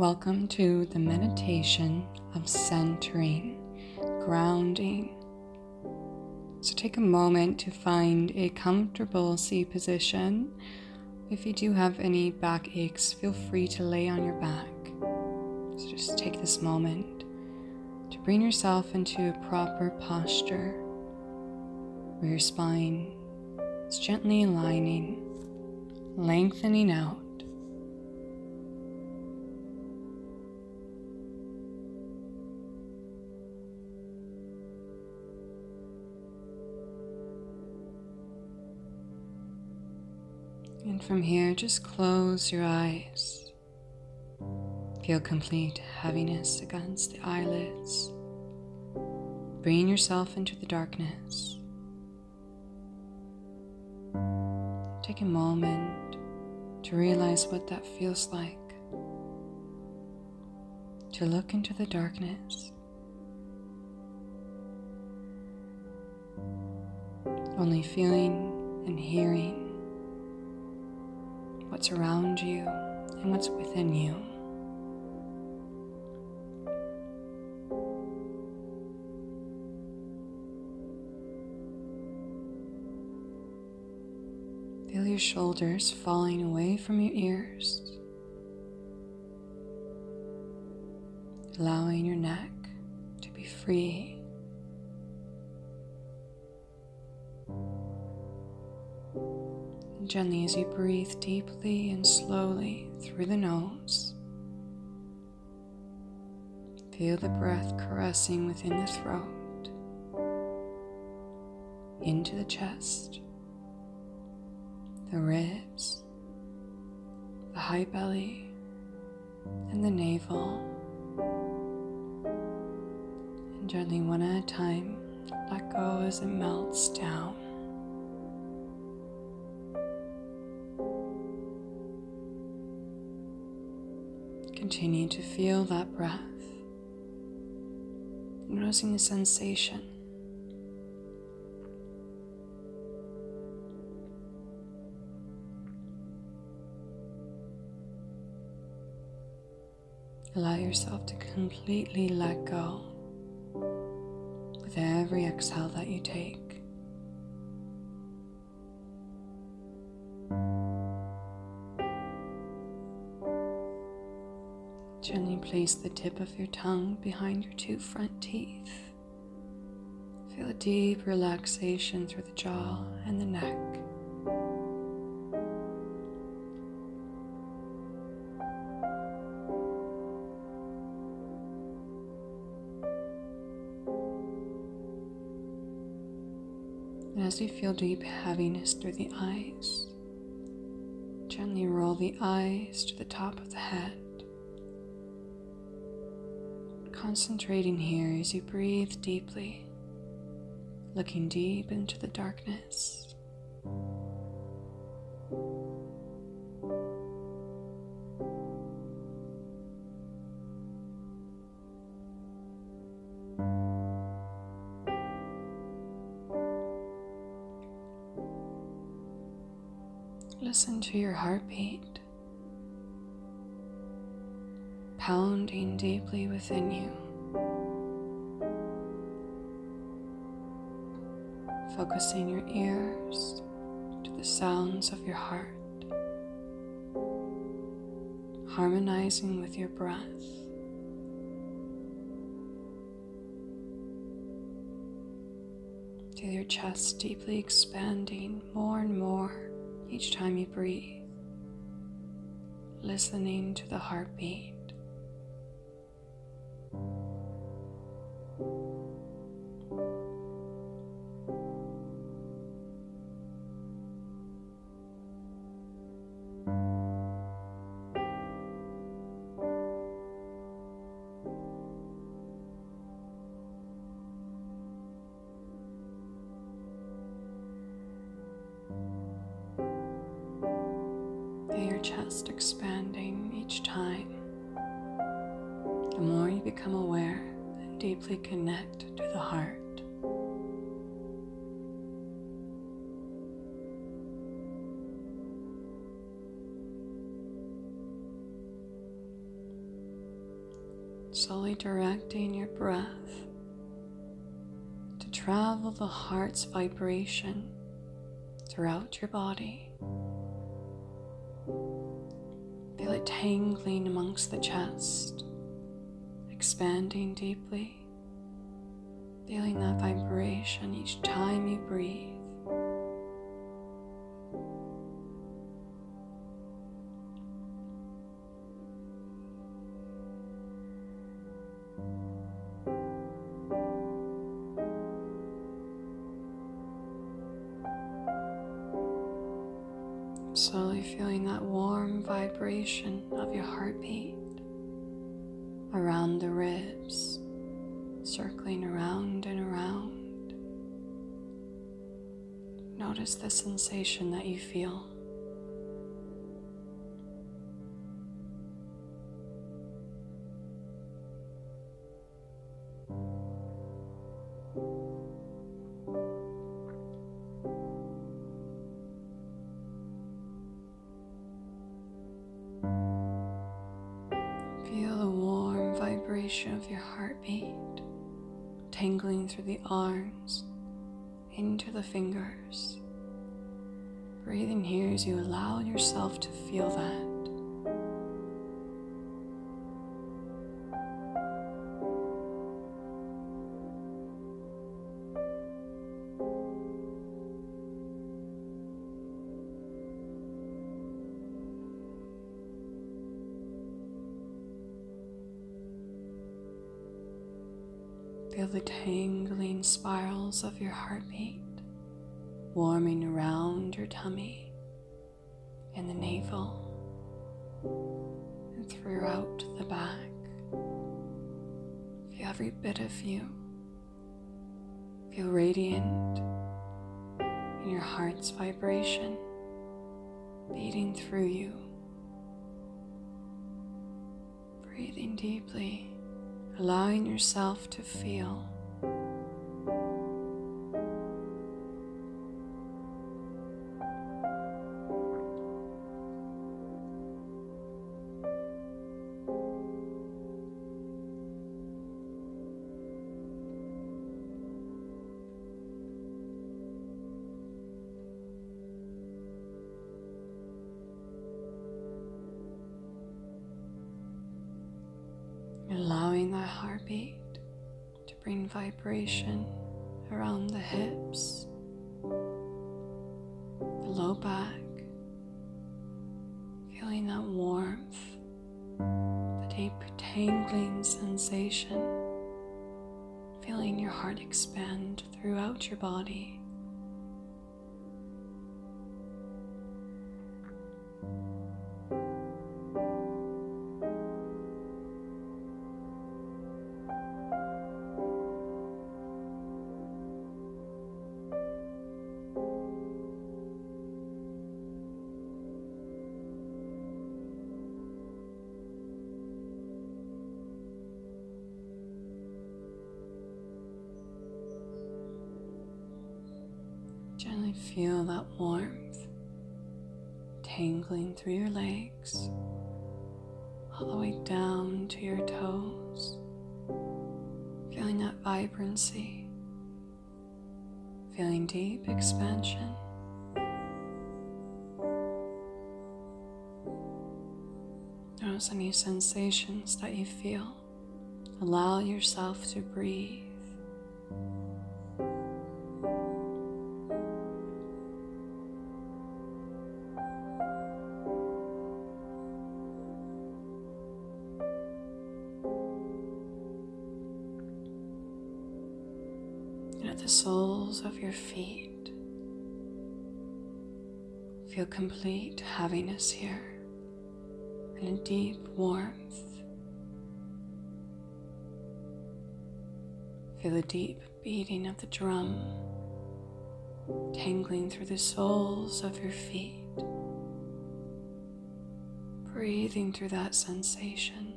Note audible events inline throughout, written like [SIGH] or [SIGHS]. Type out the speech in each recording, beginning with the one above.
Welcome to the meditation of centering, grounding. So take a moment to find a comfortable seat position. If you do have any back aches, feel free to lay on your back. So just take this moment to bring yourself into a proper posture where your spine is gently aligning, lengthening out. And from here, just close your eyes. Feel complete heaviness against the eyelids. Bring yourself into the darkness. Take a moment to realize what that feels like. To look into the darkness. Only feeling and hearing what's around you and what's within you. Shoulders falling away from your ears, allowing your neck to be free. gently as you breathe deeply and slowly through the nose. Feel the breath caressing within the throat, into the chest, the ribs, the high belly, and the navel. And gently, one at a time, let go as it melts down. Continue to feel that breath, noticing the sensation. Allow yourself to completely let go with every exhale that you take. Gently place the tip of your tongue behind your two front teeth. Feel a deep relaxation through the jaw and the neck. Feel deep heaviness through the eyes, gently roll the eyes to the top of the head. Concentrating here as you breathe deeply, looking deep into the darkness. Heartbeat. pounding deeply within you. Focusing your ears to the sounds of your heart, harmonizing with your breath. Feel your chest deeply expanding more and more each time you breathe, listening to the heartbeat. just expanding each time. The more you become aware and deeply connect to the heart. Slowly directing your breath to travel the heart's vibration throughout your body. Tangling amongst the chest, expanding deeply, feeling that vibration each time you breathe. Feeling that warm vibration of your heartbeat around the ribs, circling around and around. Notice the sensation that you feel. Your heartbeat tangling through the arms into the fingers. Breathing here as you allow yourself to feel that. Feel the tangling spirals of your heartbeat warming around your tummy and the navel and throughout the back. Feel every bit of you. Feel radiant in your heart's vibration beating through you. Breathing deeply allowing yourself to feel. Allowing that heartbeat to bring vibration around the hips, the low back, feeling that warmth, the deep tangling sensation, feeling your heart expand throughout your body. Feeling that vibrancy, feeling deep expansion. Notice any sensations that you feel. Allow yourself to breathe. Here and a deep warmth. Feel the deep beating of the drum tangling through the soles of your feet. Breathing through that sensation.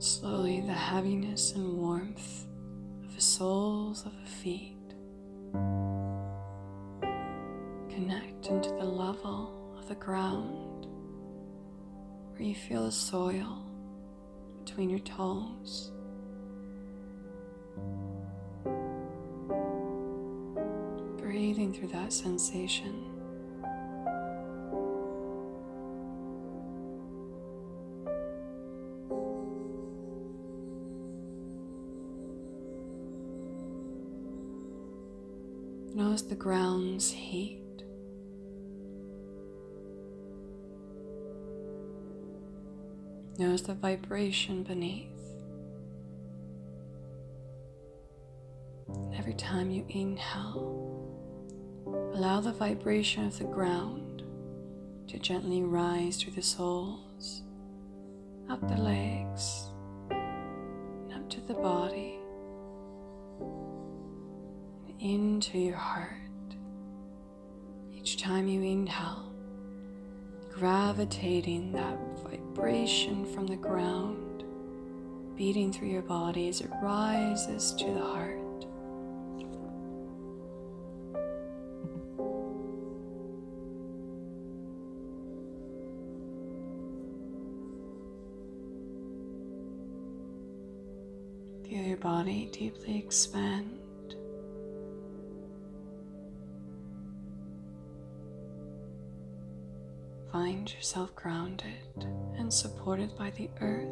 Slowly, the heaviness and warmth of the soles of the feet connect into the level of the ground where you feel the soil between your toes. Breathing through that sensation. Ground's heat. Notice the vibration beneath. Every time you inhale, allow the vibration of the ground to gently rise through the soles, up the legs, up to the body into your heart. Time you inhale, gravitating that vibration from the ground, beating through your body as it rises to the heart. Feel your body deeply expand. Find yourself grounded and supported by the earth.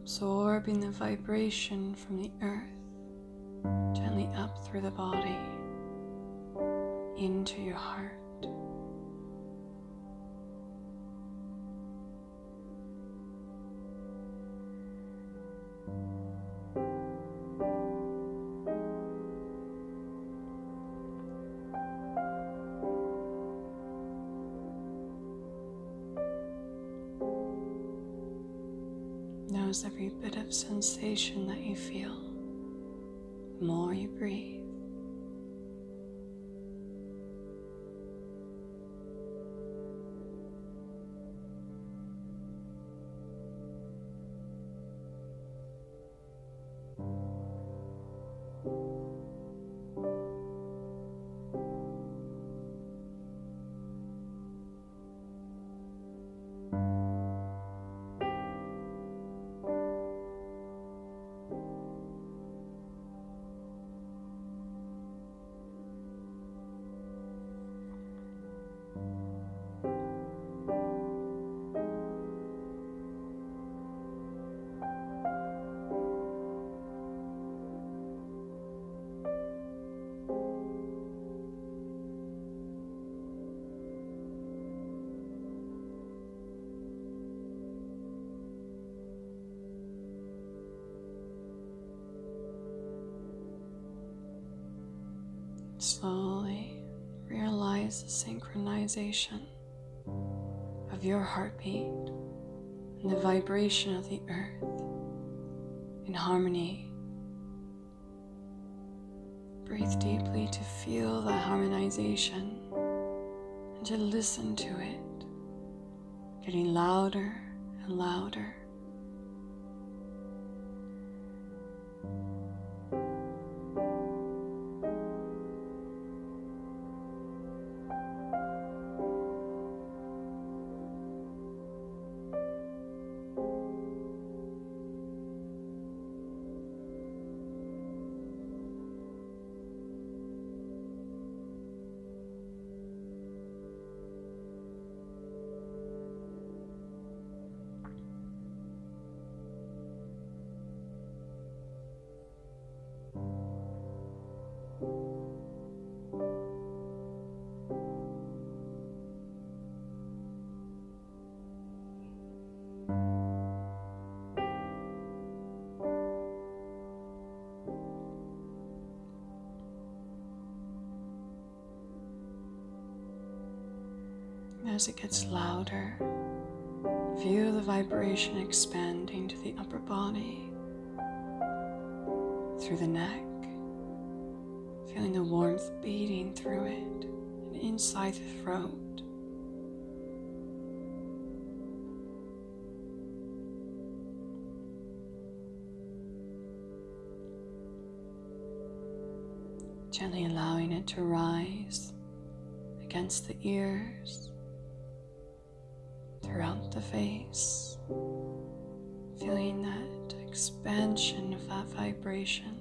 Absorbing the vibration from the earth gently up through the body into your heart. More you breathe. Slowly realize the synchronization of your heartbeat and the vibration of the earth in harmony. Breathe deeply to feel the harmonization and to listen to it, getting louder and louder. As it gets louder, feel the vibration expanding to the upper body, through the neck, feeling the warmth beating through it and inside the throat. Gently allowing it to rise against the ears, throughout the face, feeling that expansion of that vibration.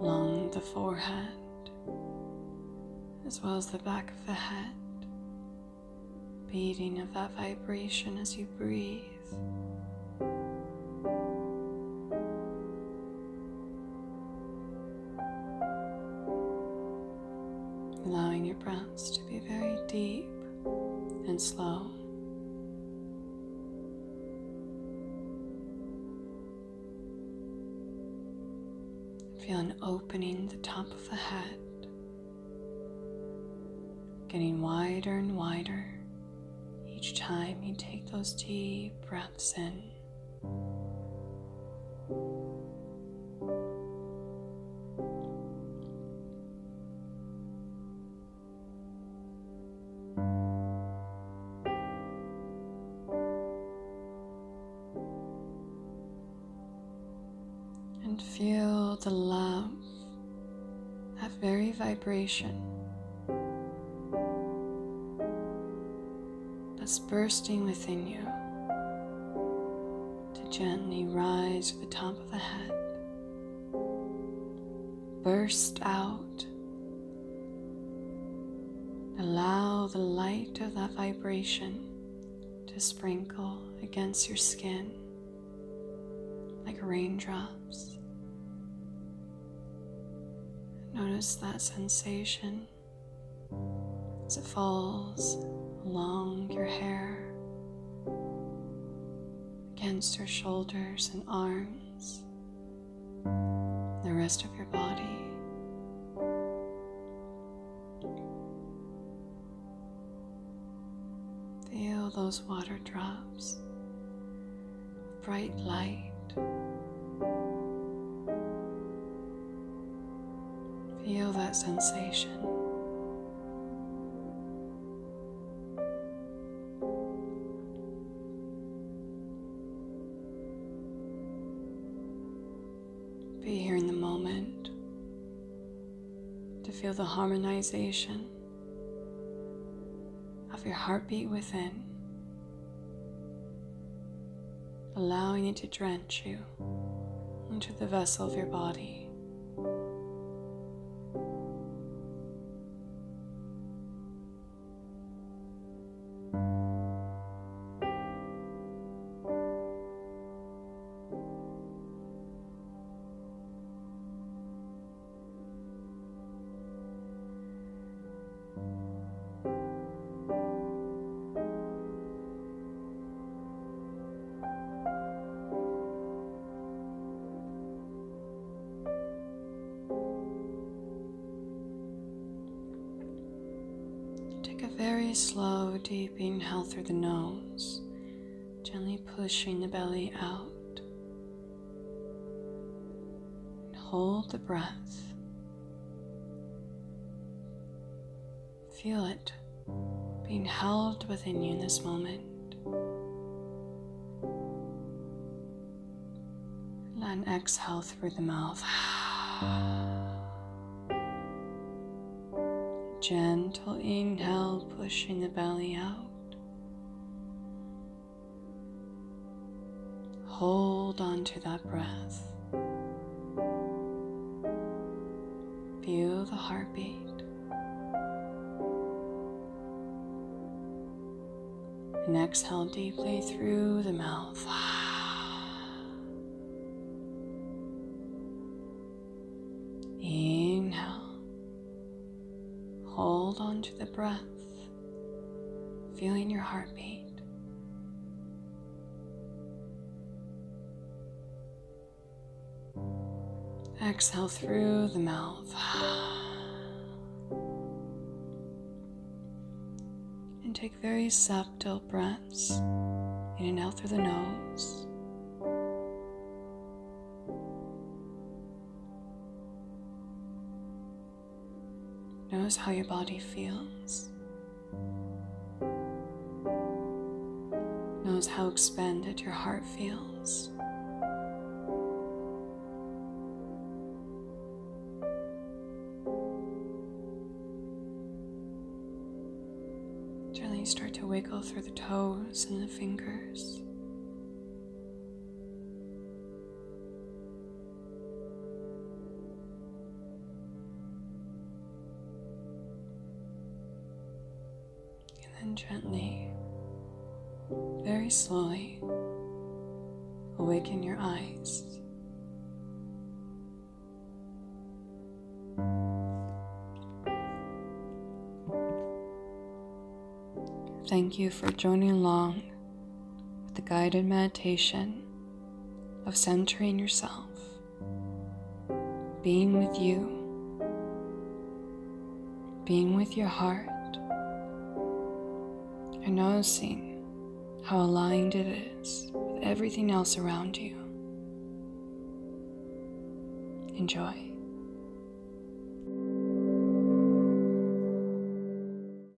Along the forehead, as well as the back of the head, beating of that vibration as you breathe. And slow. Feel an opening the top of the head, getting wider and wider each time you take those deep breaths in. Very vibration that's bursting within you to gently rise to the top of the head, burst out. Allow the light of that vibration to sprinkle against your skin like raindrops. Notice that sensation as it falls along your hair, against your shoulders and arms, the rest of your body. Feel those water drops, bright light. Feel that sensation. Be here in the moment to feel the harmonization of your heartbeat within, allowing it to drench you into the vessel of your body. Very slow, deep inhale through the nose, gently pushing the belly out. And hold the breath. Feel it being held within you in this moment. And exhale through the mouth. [SIGHS] Gentle inhale, pushing the belly out. Hold on to that breath. Feel the heartbeat. And exhale deeply through the mouth. The breath, feeling your heartbeat. Exhale through the mouth. And take very subtle breaths in and out through the nose. Notice how your body feels. Notice how expanded your heart feels. Awaken your eyes. Thank you for joining along with the guided meditation of centering yourself, being with you, being with your heart, and noticing how aligned it is with everything else around you. Enjoy.